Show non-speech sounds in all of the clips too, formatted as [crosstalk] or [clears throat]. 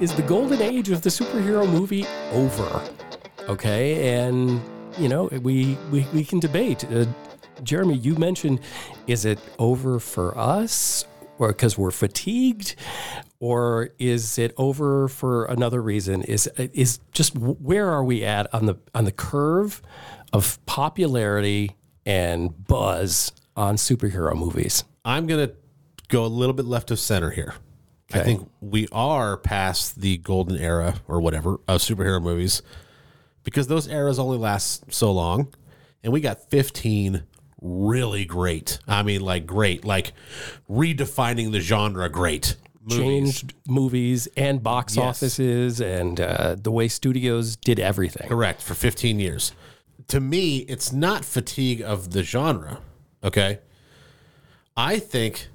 is the golden age of the superhero movie over? Okay, and you know we we, we can debate. Uh, Jeremy, you mentioned, is it over for us, or because we're fatigued, or is it over for another reason? Is is just where are we at on the on the curve of popularity and buzz on superhero movies? I'm gonna go a little bit left of center here. I think we are past the golden era or whatever of superhero movies because those eras only last so long, and we got 15 really great. I mean, like great, like redefining the genre. Great. movies. Changed movies and box Yes. offices and uh, the way studios did everything. Correct for 15 years. To me, it's not fatigue of the genre. Okay. I think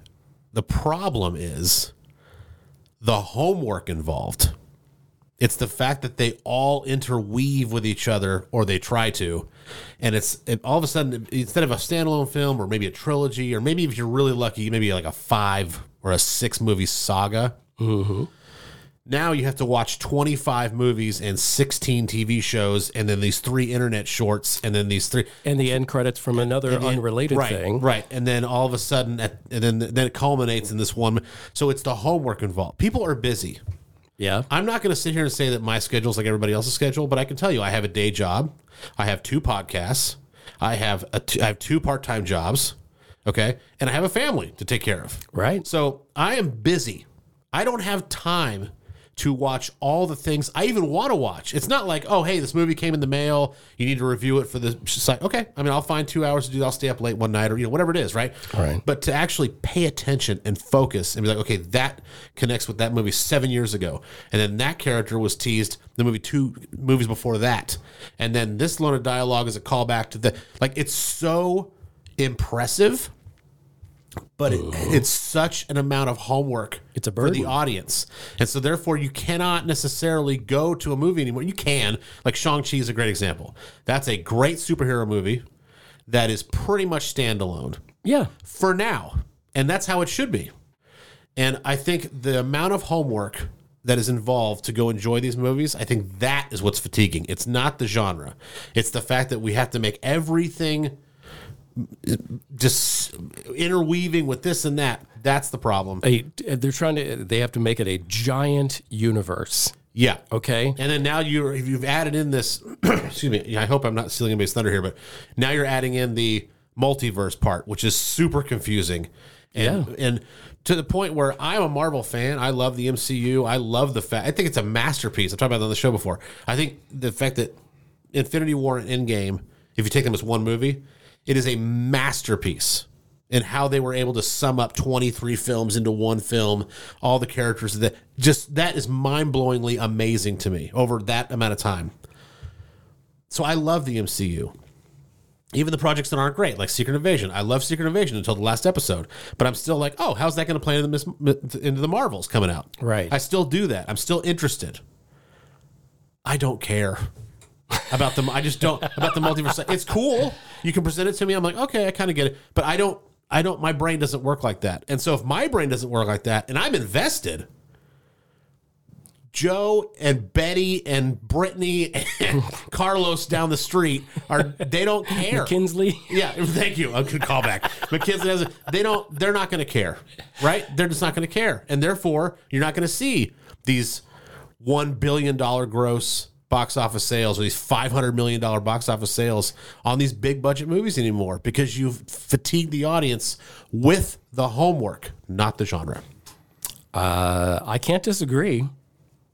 the problem is the homework involved. It's the fact that they all interweave with each other, or they try to, and it's it, all of a sudden instead of a standalone film or maybe a trilogy, or maybe if you're really lucky, maybe like a five or a six movie saga. Mm-hmm. Now you have to watch 25 movies and 16 TV shows, and then these three internet shorts, and then these three And the end credits from another unrelated right, thing. right? And then all of a sudden, at, and then then it culminates in this one. So it's the homework involved. People are busy. Yeah. I'm not going to sit here and say that my schedule is like everybody else's schedule, but I can tell you I have a day job, I have two podcasts, I have a t- I have two part time jobs, okay, and I have a family to take care of. Right. So I am busy. I don't have time to watch all the things I even want to watch. It's not like, oh, hey, this movie came in the mail. You need to review it for the site. Okay. I mean, I'll find two hours to do. I'll stay up late one night or, you know, whatever it is, right? Right. But to actually pay attention and focus and be like, okay, that connects with that movie seven years ago. And then that character was teased the movie two movies before that. And then this line of dialogue is a callback to the, like, it's so impressive but it, it's such an amount of homework It's a for the audience. And so therefore you cannot necessarily go to a movie anymore. You can. Like shang-chi is a great example. That's a great superhero movie that is pretty much standalone. Yeah. for now. And that's how it should be. And i think the amount of homework that is involved to go enjoy these movies i think that is what's fatiguing. It's not the genre. It's the fact that we have to make everything just interweaving with this and that that's the problem. A, they're trying to, they have to make it a giant universe. yeah. Okay. and then now you're you've added in this [clears throat] excuse me i hope i'm not stealing anybody's thunder here but now you're adding in the multiverse part which is super confusing. And Yeah. and to the point where i'm a marvel fan. I love the mcu i love the fact i think it's a masterpiece. I've talked about it on the show before. I think the fact that infinity war and endgame if you take them as one movie it is a masterpiece in how they were able to sum up 23 films into one film all the characters that just that is mind-blowingly amazing to me over that amount of time so i love the mcu even the projects that aren't great like secret invasion i love secret invasion until the last episode but i'm still like oh how's that going to play into the, into the marvels coming out Right. i still do that i'm still interested i don't care about them. I just don't about the multiverse. It's cool. You can present it to me. I'm like, okay, I kind of get it, but I don't. I don't. My brain doesn't work like that. And so if my brain doesn't work like that, and I'm invested, Joe and Betty and Brittany and [laughs] Carlos down the street are they don't [laughs] care. Kinsley. Yeah, thank you. A good callback. McKinsey doesn't. They don't. They're not going to care, right? They're just not going to care, and therefore you're not going to see these one billion dollar gross box office sales or these five hundred million dollar box office sales on these big budget movies anymore because you've fatigued the audience with the homework, not the genre. Uh, I can't disagree.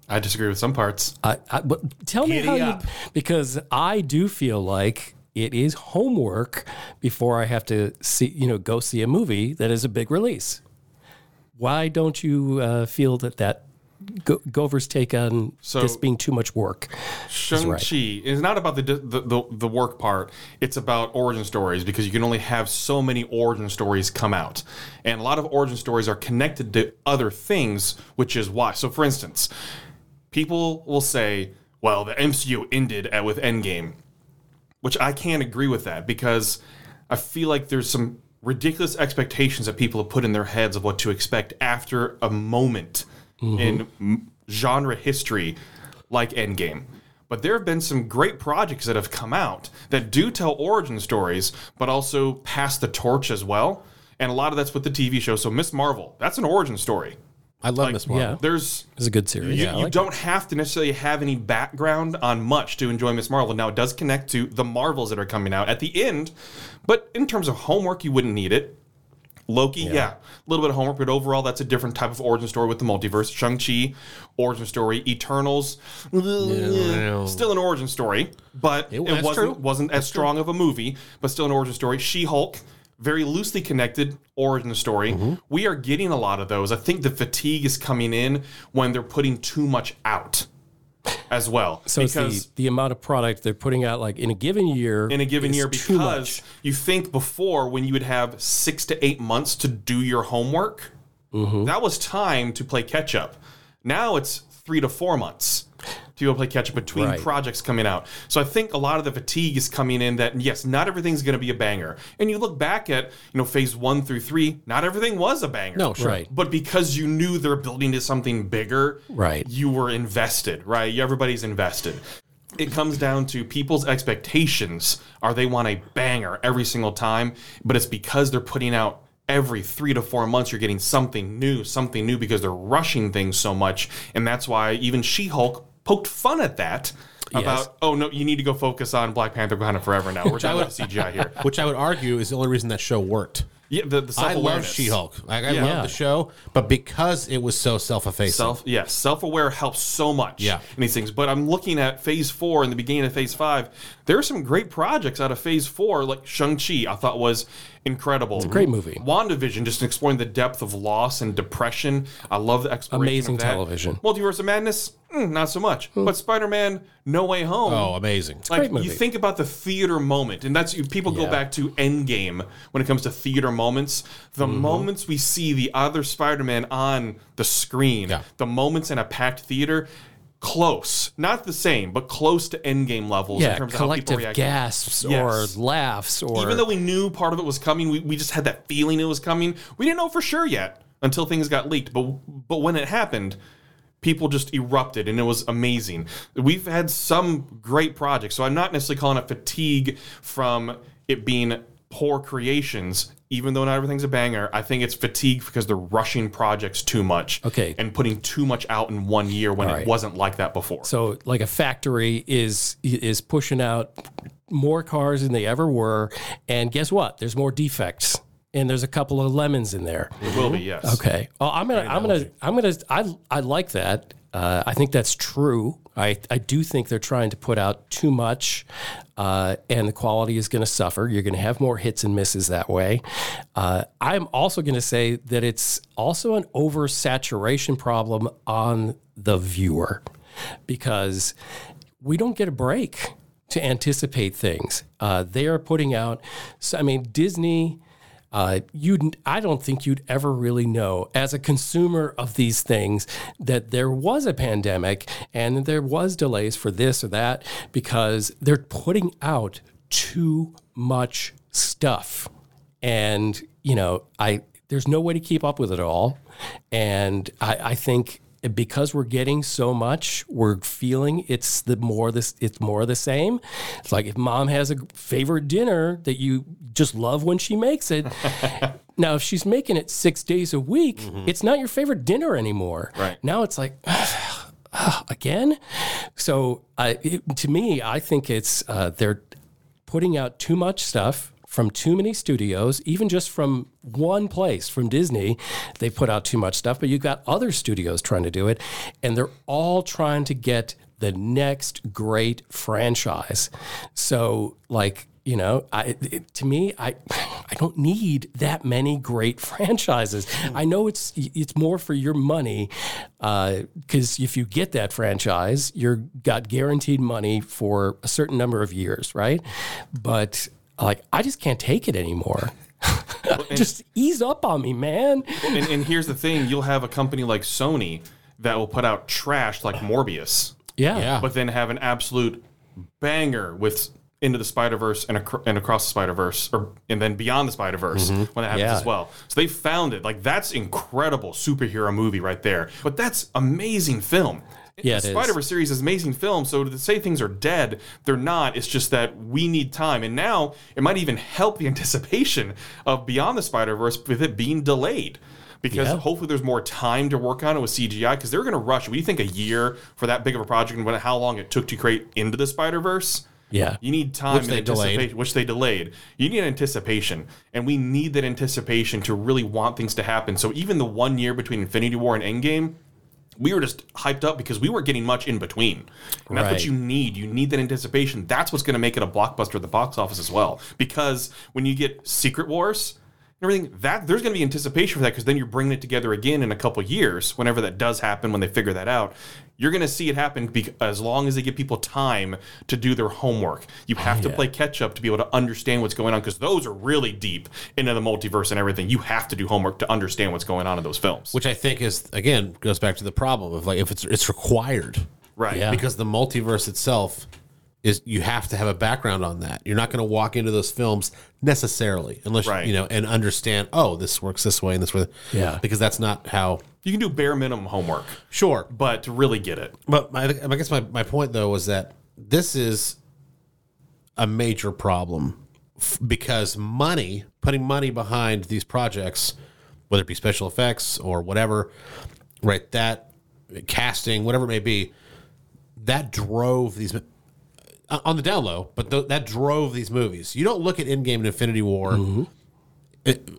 I disagree with some parts. I, I, but tell me how up. you, because I do feel like it is homework before I have to see, you know, go see a movie that is a big release. Why don't you uh, feel that that Go- Gover's take on So- this being too much work? Shang Chi is not about the, the the the work part. It's about origin stories because you can only have so many origin stories come out, and a lot of origin stories are connected to other things, which is why. So, for instance, people will say, "Well, the MCU ended at, with Endgame," which I can't agree with that because I feel like there's some ridiculous expectations that people have put in their heads of what to expect after a moment Mm-hmm. in m- genre history like Endgame. But there have been some great projects that have come out that do tell origin stories, but also pass the torch as well. And a lot of that's with the TV show. So Miss Marvel, that's an origin story. I love Miss Marvel. yeah. There's It's a good series. you, I you like don't have to necessarily have any background on much to enjoy Miss Marvel. Now it does connect to the Marvels that are coming out at the end, but in terms of homework, you wouldn't need it. Loki, yeah. a little bit of homework, but overall, that's a different type of origin story with the multiverse. Shang Chi, origin story. Eternals, still an origin story, but it, that's wasn't true. wasn't as strong of a movie, but still an origin story. She Hulk, very loosely connected origin story. Mm-hmm. We are getting a lot of those. I think the fatigue is coming in when they're putting too much out as well. So it's the, the amount of product they're putting out, like in a given year, in a given year because you think before when you would have six to eight months to do your homework, Mm-hmm. that was time to play catch up. Now it's three to four months to be able to play catch up between Right. projects coming out. So I think a lot of the fatigue is coming in that yes, not everything's going to be a banger. And you look back at you know phase one through three, not everything was a banger. No, sure. Right. But because you knew they're building to something bigger, Right. you were invested, right? Everybody's invested. It comes down to people's expectations. Are they want a banger every single time? But it's because they're putting out every three to four months, you're getting something new, something new because they're rushing things so much. And that's why even She Hulk poked fun at that. About oh no, you need to go focus on Black Panther Wakanda Forever now. We're talking about CGI here. [laughs] Which I would argue is the only reason that show worked. Yeah, the, the I self love She-Hulk. Like, I Yeah. love the show, but because it was so self-effacing. Self, yes, self-aware helps so much. Yeah. in these things. But I'm looking at Phase Four and the beginning of Phase Five. There are some great projects out of Phase Four, like Shang Chi. I thought was incredible. It's a great movie. WandaVision, just exploring the depth of loss and depression. I love the exploration. Amazing of that. television. Multiverse of Madness, mm, not so much. But Spider-Man: No Way Home. oh, amazing. Like great movie. you think about the theater moment, and that's people go back to Endgame when it comes to theater moments. The Mm-hmm. moments we see the other Spider-Man on the screen, Yeah. the moments in a packed theater, close, not the same, but close to Endgame levels in yeah, terms of how people react. gasps Yes. or laughs or Even though we knew part of it was coming, we, we just had that feeling it was coming. We didn't know for sure yet until things got leaked. But but when it happened, people just erupted and it was amazing. We've had some great projects, so I'm not necessarily calling it fatigue from it being poor creations. Even though not everything's a banger, I think it's fatigue because they're rushing projects too much. Okay. And putting too much out in one year when it wasn't like that before. So like a factory is is pushing out more cars than they ever were, and guess what? There's more defects, and there's a couple of lemons in there. it will be, yes. Okay. Oh, I'm gonna, I'm gonna, I'm gonna. I, I like that. Uh, I think that's true. I, I do think they're trying to put out too much, uh, and the quality is going to suffer. You're going to have more hits and misses that way. Uh, I'm also going to say that it's also an oversaturation problem on the viewer because we don't get a break to anticipate things. Uh, they are putting out. So, I mean, Disney. Uh, you, I don't think you'd ever really know as a consumer of these things that there was a pandemic and there was delays for this or that because they're putting out too much stuff, and you know, I there's no way to keep up with it all, and I, I think because we're getting so much, we're feeling it's the more this it's more of the same. It's like if mom has a favorite dinner that you just love when she makes it. [laughs] now, if she's making it six days a week, it's not your favorite dinner anymore. Right. Now it's like [sighs] [sighs] again. So I it, to me, I think it's uh, they're putting out too much stuff from too many studios, even just from one place, from Disney, they put out too much stuff, but you've got other studios trying to do it, and they're all trying to get the next great franchise. So, like, you know, I, it, to me, I, I don't need that many great [laughs] franchises. I know it's it's more for your money, uh, because if you get that franchise, you're got guaranteed money for a certain number of years, right? But like, I just can't take it anymore. [laughs] just ease up on me, man. and, and here's the thing you'll have a company like Sony that will put out trash like Morbius, Yeah. Yeah. but then have an absolute banger with into the Spider Verse and, acro- and across the Spider Verse, or and then beyond the Spider Verse mm-hmm. when that happens Yeah. as well. So they found it. Like that's incredible superhero movie right there. But that's amazing film. Yeah, the. Spider Verse series is amazing film. So to say things are dead, they're not. It's just that we need time, and now it might even help the [laughs] anticipation of Beyond the Spider Verse with it being delayed. Because hopefully there's more time to work on it with CGI because they're going to rush. We think a year for that big of a project and how long it took to create into the Spider Verse. Yeah. You need time Which and they delayed. which they delayed. You need anticipation, and we need that anticipation to really want things to happen. So even the one year between Infinity War and Endgame, we were just hyped up because we weren't getting much in between. And that's Right. what you need. You need that anticipation. That's what's going to make it a blockbuster at the box office as well. Because when you get Secret Wars and everything, that there's going to be anticipation for that because then you're bringing it together again in a couple years. Whenever that does happen, when they figure that out, you're going to see it happen bec as long as they give people time to do their homework. You oh, have to Yeah. play catch up to be able to understand what's going on because those are really deep into the multiverse and everything. You have to do homework to understand what's going on in those films. which I think is again goes back to the problem of like if it's it's required, right. Yeah. because the multiverse itself is you have to have a background on that. You're not going to walk into those films necessarily unless Right. you know and understand. Oh, this works this way and this way. Yeah. because that's not how. You can do bare minimum homework, Sure, but to really get it, But my, I guess my, my point though was that this is a major problem f- because money, putting money behind these projects, whether it be special effects or whatever, right? That casting, whatever it may be, that drove these uh, on the down low, but th- that drove these movies. You don't look at Endgame and Infinity War it,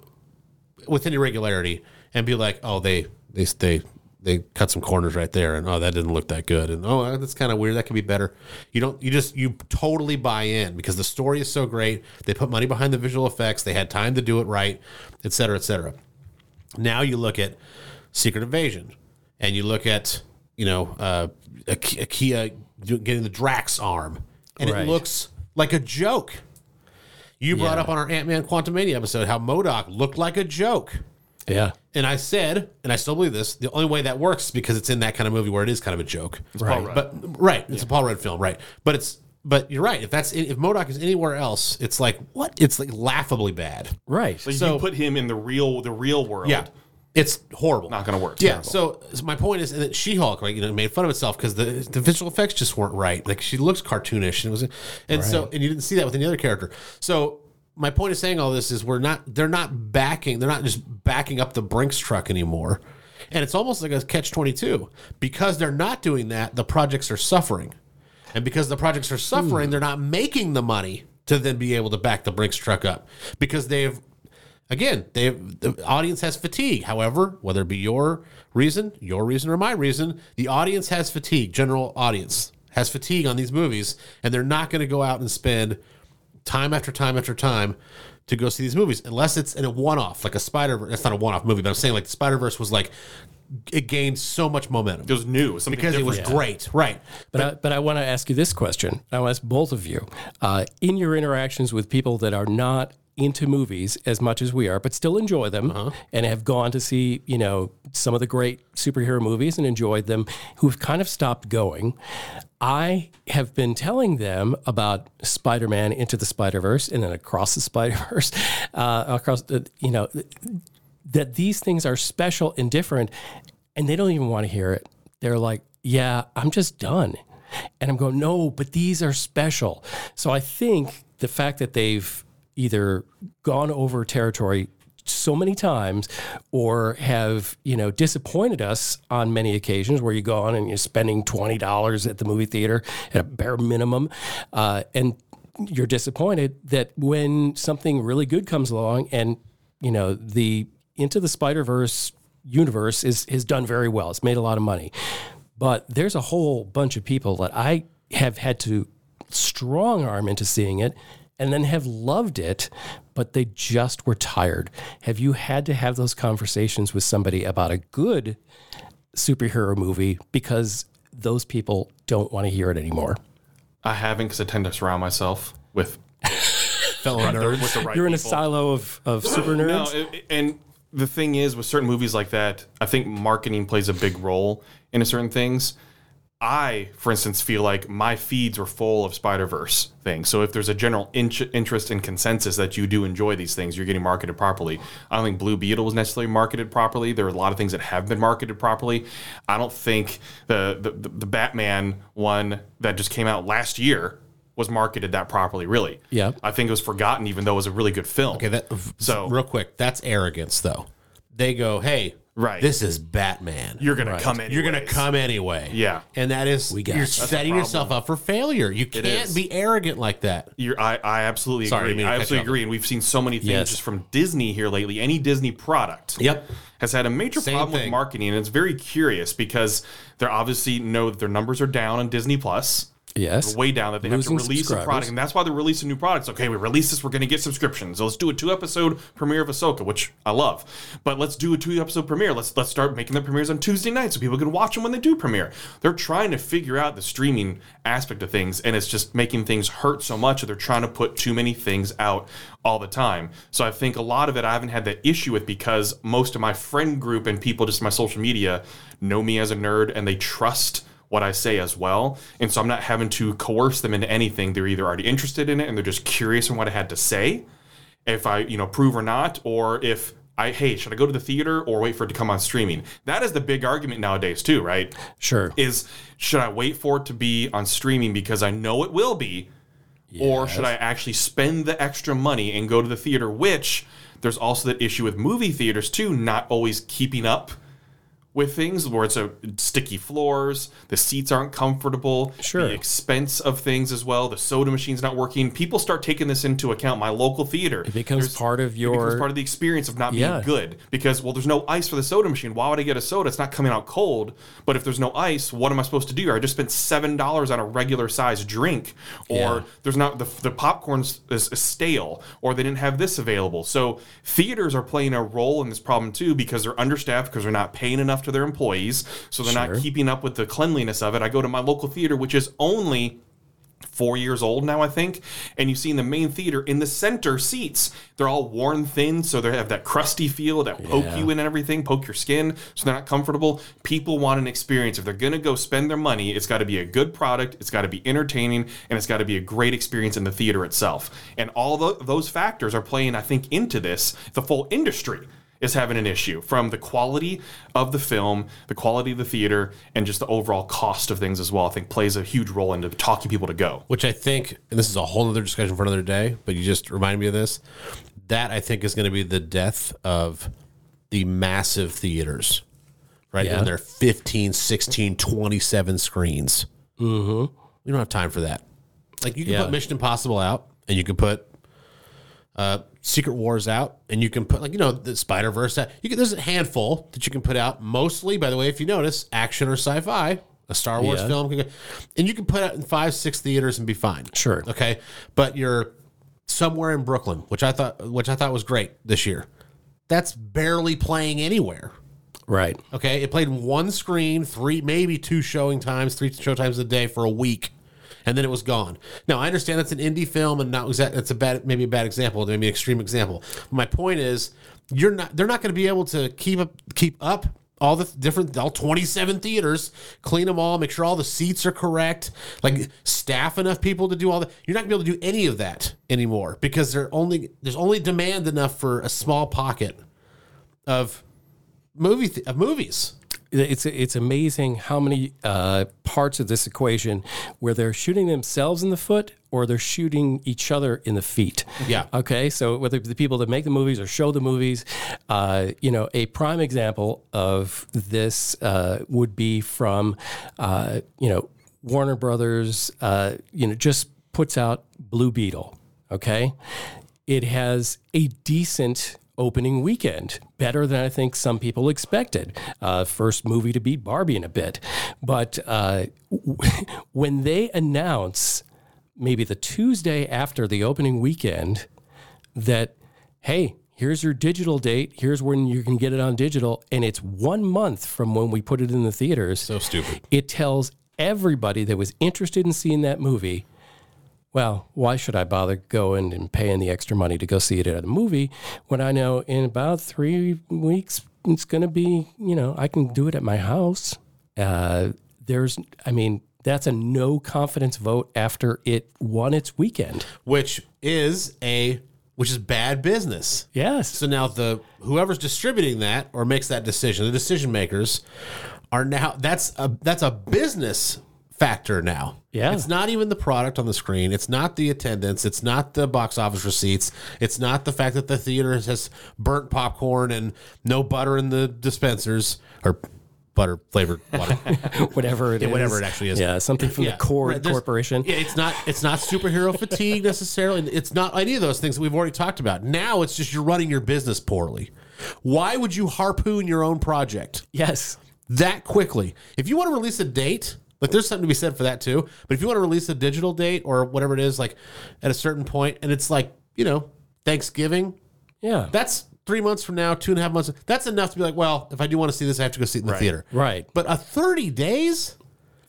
with any regularity and be like, oh, they they they they cut some corners right there, and oh, that didn't look that good, and oh, that's kind of weird. That could be better. You don't. You just you totally buy in because the story is so great. They put money behind the visual effects. They had time to do it right, et cetera, et cetera. Now you look at Secret Invasion, and you look at you know uh, a, a Kia getting the Drax arm, and Right. it looks like a joke. You brought Yeah. up on our Ant Man Quantumania episode how MODOK looked like a joke. Yeah. And I said, and I still believe this, the only way that works is because it's in that kind of movie where it is kind of a joke. Right. Rudd. But right, it's a Paul Rudd film, right? But it's but you're right. If that's if MODOK is anywhere else, it's like what? It's like laughably bad. Right. So, So- you put him in the real the real world. Yeah, it's horrible. Not gonna work. Yeah. Terrible. So, so my point is and that She-Hulk, right? You know, made fun of itself because the the visual effects just weren't right. Like she looks cartoonish, and it was, and so and you didn't see that with any other character. So my point of saying all this is we're not they're not backing they're not just backing up the Brinks truck anymore, and it's almost like a catch twenty two because they're not doing that. The projects are suffering, and because the projects are suffering, hmm. they're not making the money to then be able to back the Brinks truck up because they've again, they the audience has fatigue. However, whether it be your reason, your reason, or my reason, the audience has fatigue. General audience has fatigue on these movies, and they're not going to go out and spend time after time after time to go see these movies unless it's in a one-off, like a Spider. That's not a one-off movie, but I'm saying like the Spider Verse was like it gained so much momentum It was new. Something because it was different. great, right? But I, but I want to ask you this question. I want to ask both of you. Uh, in your interactions with people that are not into movies as much as we are, but still enjoy them and have gone to see, you know, some of the great superhero movies and enjoyed them, who've kind of stopped going. I have been telling them about Spider-Man into the Spider-Verse and then across the Spider-Verse, [laughs] uh, across the, you know, that these things are special and different, and they don't even want to hear it. They're like, yeah, I'm just done. And I'm going, no, but these are special. So I think the fact that they've either gone over territory so many times or have, you know, disappointed us on many occasions where you go on and you're spending $20 at the movie theater at a bare minimum. Uh, and you're disappointed that when something really good comes along and, you know, the Into the Spider Verse universe is has done very well. It's made a lot of money. But there's a whole bunch of people that I have had to strong arm into seeing it and then have loved it, but they just were tired. Have you had to have those conversations with somebody about a good superhero movie because those people don't want to hear it anymore? I haven't because I tend to surround myself with [laughs] Fellow nerds. with the right You're in a people. silo of, of super No, nerds? it- and the thing is, with certain movies like that, I think marketing plays a big role into certain things. I, for instance, feel like my feeds are full of Spider Verse things. So if there's a general in- interest and consensus that you do enjoy these things, you're getting marketed properly. I don't think Blue Beetle was necessarily marketed properly. There are a lot of things that have been marketed properly. I don't think the the, the, the Batman one that just came out last year was marketed that properly. Really, Yeah. I think it was forgotten, even though it was a really good film. Okay, that So- so real quick, that's arrogance though. They go, "Hey, Right. this is Batman. you're gonna come in. You're gonna come anyway." Yeah. and that is We got you're you. setting yourself up for failure. You can't is. be arrogant like that. You're, I, I absolutely Sorry, I agree. didn't mean to I cut absolutely off. agree. And we've seen so many things Yes. just from Disney here lately. Any Disney product Yep. has had a major Same problem with thing. marketing. And it's very curious because they're obviously know that their numbers are down on Disney Plus. Yes. Way down that they Losing have to release a product, and that's why they're releasing new products. Okay, we release this, we're going to get subscriptions. So let's do a two episode premiere of Ahsoka, which I love. But let's do a two episode premiere. Let's let's start making the premieres on Tuesday nights so people can watch them when they do premiere. They're trying to figure out the streaming aspect of things, and it's just making things hurt so much that they're trying to put too many things out all the time. So I think a lot of it I haven't had that issue with because most of my friend group and people just my social media know me as a nerd and they trust what I say as well. And so I'm not having to coerce them into anything. They're either already interested in it and they're just curious in what I had to say, if I, you know, prove or not, or if I, hey, should I go to the theater or wait for it to come on streaming? That is the big argument nowadays, too, right? Sure. Is should I wait for it to be on streaming because I know it will be, or should I actually spend the extra money and go to the theater? Which there's also that issue with movie theaters too, not always keeping up with things where it's a sticky floors, the seats aren't comfortable, Sure. the expense of things as well, the soda machine's not working. People start taking this into account. My local theater, it becomes part of it becomes your- part of the experience of not Yeah. being good because well, there's no ice for the soda machine. Why would I get a soda? It's not coming out cold. But if there's no ice, what am I supposed to do? I just spent seven dollars on a regular size drink, or Yeah. there's not the the popcorn is, is stale, or they didn't have this available. So theaters are playing a role in this problem too because they're understaffed because they're not paying enough to their employees, so they're Sure. not keeping up with the cleanliness of it. I go to my local theater, which is only four years old now, I think. And you see in the main theater in the center seats, they're all worn thin, so they have that crusty feel that poke Yeah. you in and everything, poke your skin, so they're not comfortable. People want an experience. If they're gonna go spend their money, it's got to be a good product, it's got to be entertaining, and it's got to be a great experience in the theater itself. And all tho- those factors are playing, I think, into this. The full industry is having an issue from the quality of the film, the quality of the theater, and just the overall cost of things as well. I think plays a huge role into talking people to go. Which I think, and this is a whole other discussion for another day, but you just reminded me of this. That I think is going to be the death of the massive theaters, right? Yeah. And their 15, 16, 27 screens. Mm-hmm. We don't have time for that. Like you can Yeah. put Mission Impossible out and you can put uh, Secret Wars out, and you can put like you know the Spider Verse out. You can there's a handful that you can put out. Mostly, by the way, if you notice, action or sci-fi. A Star Wars Yeah. film, and you can put out in five, six theaters and be fine. Sure. Okay, but you're somewhere in Brooklyn, which I thought, which I thought was great this year. That's barely playing anywhere. Right. Okay, it played one screen, three, maybe two showing times, three show times a day for a week, and then it was gone. Now I understand that's an indie film, and not exact. That's a bad, maybe a bad example, maybe an extreme example. My point is, you're not. They're not going to be able to keep up, keep up all the different, all 27 theaters, clean them all, make sure all the seats are correct, like staff enough people to do all that. You're not going to be able to do any of that anymore because they're only there's only demand enough for a small pocket of movie th- of movies. It's it's amazing how many uh, parts of this equation where they're shooting themselves in the foot or they're shooting each other in the feet. Yeah. Okay. So whether the people that make the movies or show the movies, uh, you know, a prime example of this uh, would be from, uh, you know, Warner Brothers. Uh, you know, just puts out Blue Beetle. Okay. It has a decent opening weekend, better than I think some people expected. Uh, first movie to beat Barbie in a bit. But uh, [laughs] when they announce maybe the Tuesday after the opening weekend that, hey, here's your digital date, here's when you can get it on digital, and it's one month from when we put it in the theaters. So stupid. It tells everybody that was interested in seeing that movie, well, why should I bother going and paying the extra money to go see it at a movie when I know in about three weeks it's going to be, you know, I can do it at my house. Uh, there's, I mean, that's a no confidence vote after it won its weekend. which is a which is bad business. Yes. So now the whoever's distributing that or makes that decision, the decision makers are now that's a that's a business factor now. Yeah. It's not even the product on the screen. It's not the attendance. It's not the box office receipts. It's not the fact that the theater has burnt popcorn and no butter in the dispensers or butter flavored water. [laughs] whatever it is. whatever it actually is. Yeah, something from the Cord right, Corporation. Yeah, it's not it's not superhero fatigue necessarily. It's not any of those things that we've already talked about. Now it's just you're running your business poorly. Why would you harpoon your own project Yes. that quickly? If you want to release a date, like there's something to be said for that too. But if you want to release a digital date or whatever it is, like at a certain point, and it's like you know Thanksgiving, Yeah. that's three months from now, two and a half months. That's enough to be like, well, if I do want to see this, I have to go see it in the theater. Right. But a 30 days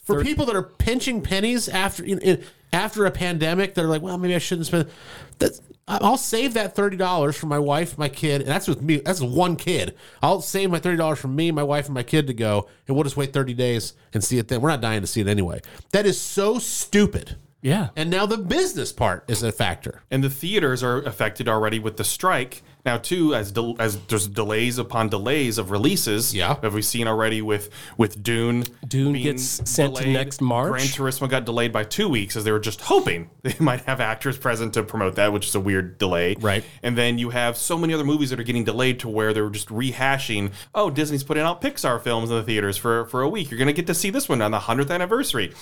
for people that are pinching pennies after in, in, after a pandemic, they're like, well, maybe I shouldn't spend. That's I'll save that thirty dollars for my wife, my kid, and that's with me. That's one kid. I'll save my thirty dollars for me, my wife, and my kid to go, and we'll just wait thirty days and see it then. We're not dying to see it anyway. That is so stupid. Yeah. And now the business part is a factor. And the theaters are affected already with the strike. Now, too, as del- as there's delays upon delays of releases. Yeah. have we seen already with with Dune? Dune gets sent to next March. Gran Turismo got delayed by two weeks, as they were just hoping [laughs] they might have actors present to promote that, which is a weird delay. Right. And then you have so many other movies that are getting delayed to where they're just rehashing. Oh, Disney's putting out Pixar films in the theaters for for a week. You're gonna get to see this one on the hundredth anniversary.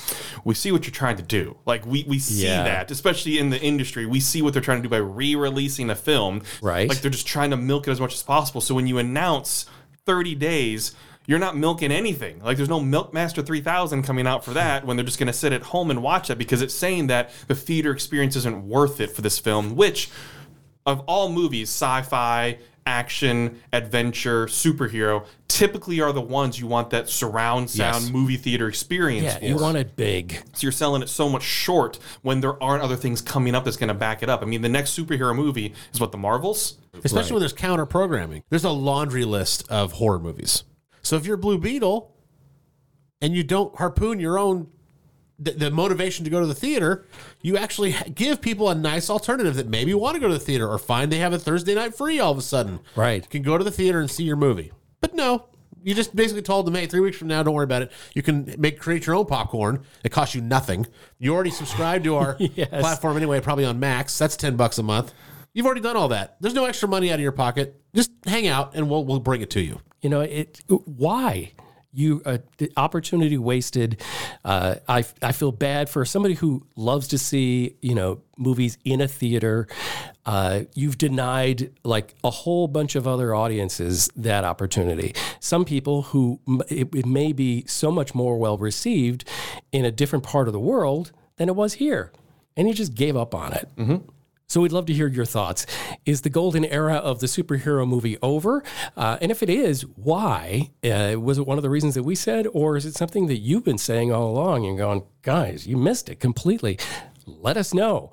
We see what you're trying to do. Like we we see Yeah. that, especially in the industry. We see what they're trying to do by re-releasing a film. Right. Like they're just trying to milk it as much as possible. So when you announce 30 days. You're not milking anything. Like there's no Milkmaster 3000 coming out for that when they're just going to sit at home and watch it because it's saying that the theater experience isn't worth it for this film, which of all movies, sci-fi, action, adventure, superhero, typically are the ones you want that surround sound Yes. movie theater experience. Yeah. for. You want it big. So you're selling it so much short when there aren't other things coming up that's going to back it up. I mean, the next superhero movie is what the Marvels. especially when there's counter programming. There's a laundry list of horror movies. So if you're Blue Beetle and you don't harpoon your own the, the motivation to go to the theater, you actually give people a nice alternative that maybe want to go to the theater or find they have a Thursday night free all of a sudden. Right. You can go to the theater and see your movie. But no, you just basically told them, hey, three weeks from now, don't worry about it. You can make create your own popcorn. It costs you nothing. You already subscribe to our [laughs] Yes. platform anyway, probably on Max. That's ten bucks a month. You've already done all that. There's no extra money out of your pocket. Just hang out, and we'll we'll bring it to you. You know, it. Why? You uh, the opportunity wasted. Uh, I I feel bad for somebody who loves to see you know movies in a theater. Uh, you've denied like a whole bunch of other audiences that opportunity. Some people who it, it may be so much more well received in a different part of the world than it was here, and you just gave up on it. So we'd love to hear your thoughts. Is the golden era of the superhero movie over? Uh, and if it is, why? Uh, was it one of the reasons that we said, or is it something that you've been saying all along and going, guys, you missed it completely? Let us know.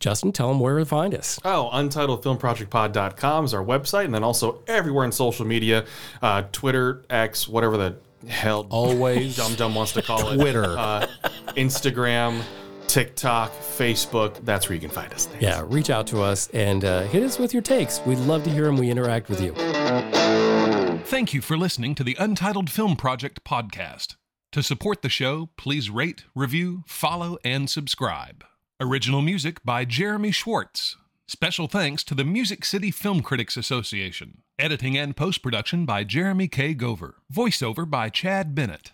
Justin, tell them where to find us. Oh, untitledfilmprojectpod.com is our website, and then also everywhere in social media, uh, Twitter, X, whatever the hell Always [laughs] Dum Dum wants to call it, Twitter. uh, Instagram, TikTok, Facebook. That's where you can find us. Thanks. Yeah, reach out to us and uh, hit us with your takes. We'd love to hear them. We interact with you. Thank you for listening to the Untitled Film Project podcast. To support the show, please rate, review, follow, and subscribe. Original music by Jeremy Schwartz. Special thanks to the Music City Film Critics Association. Editing and post production by Jeremy K. Gover. Voiceover by Chad Bennett.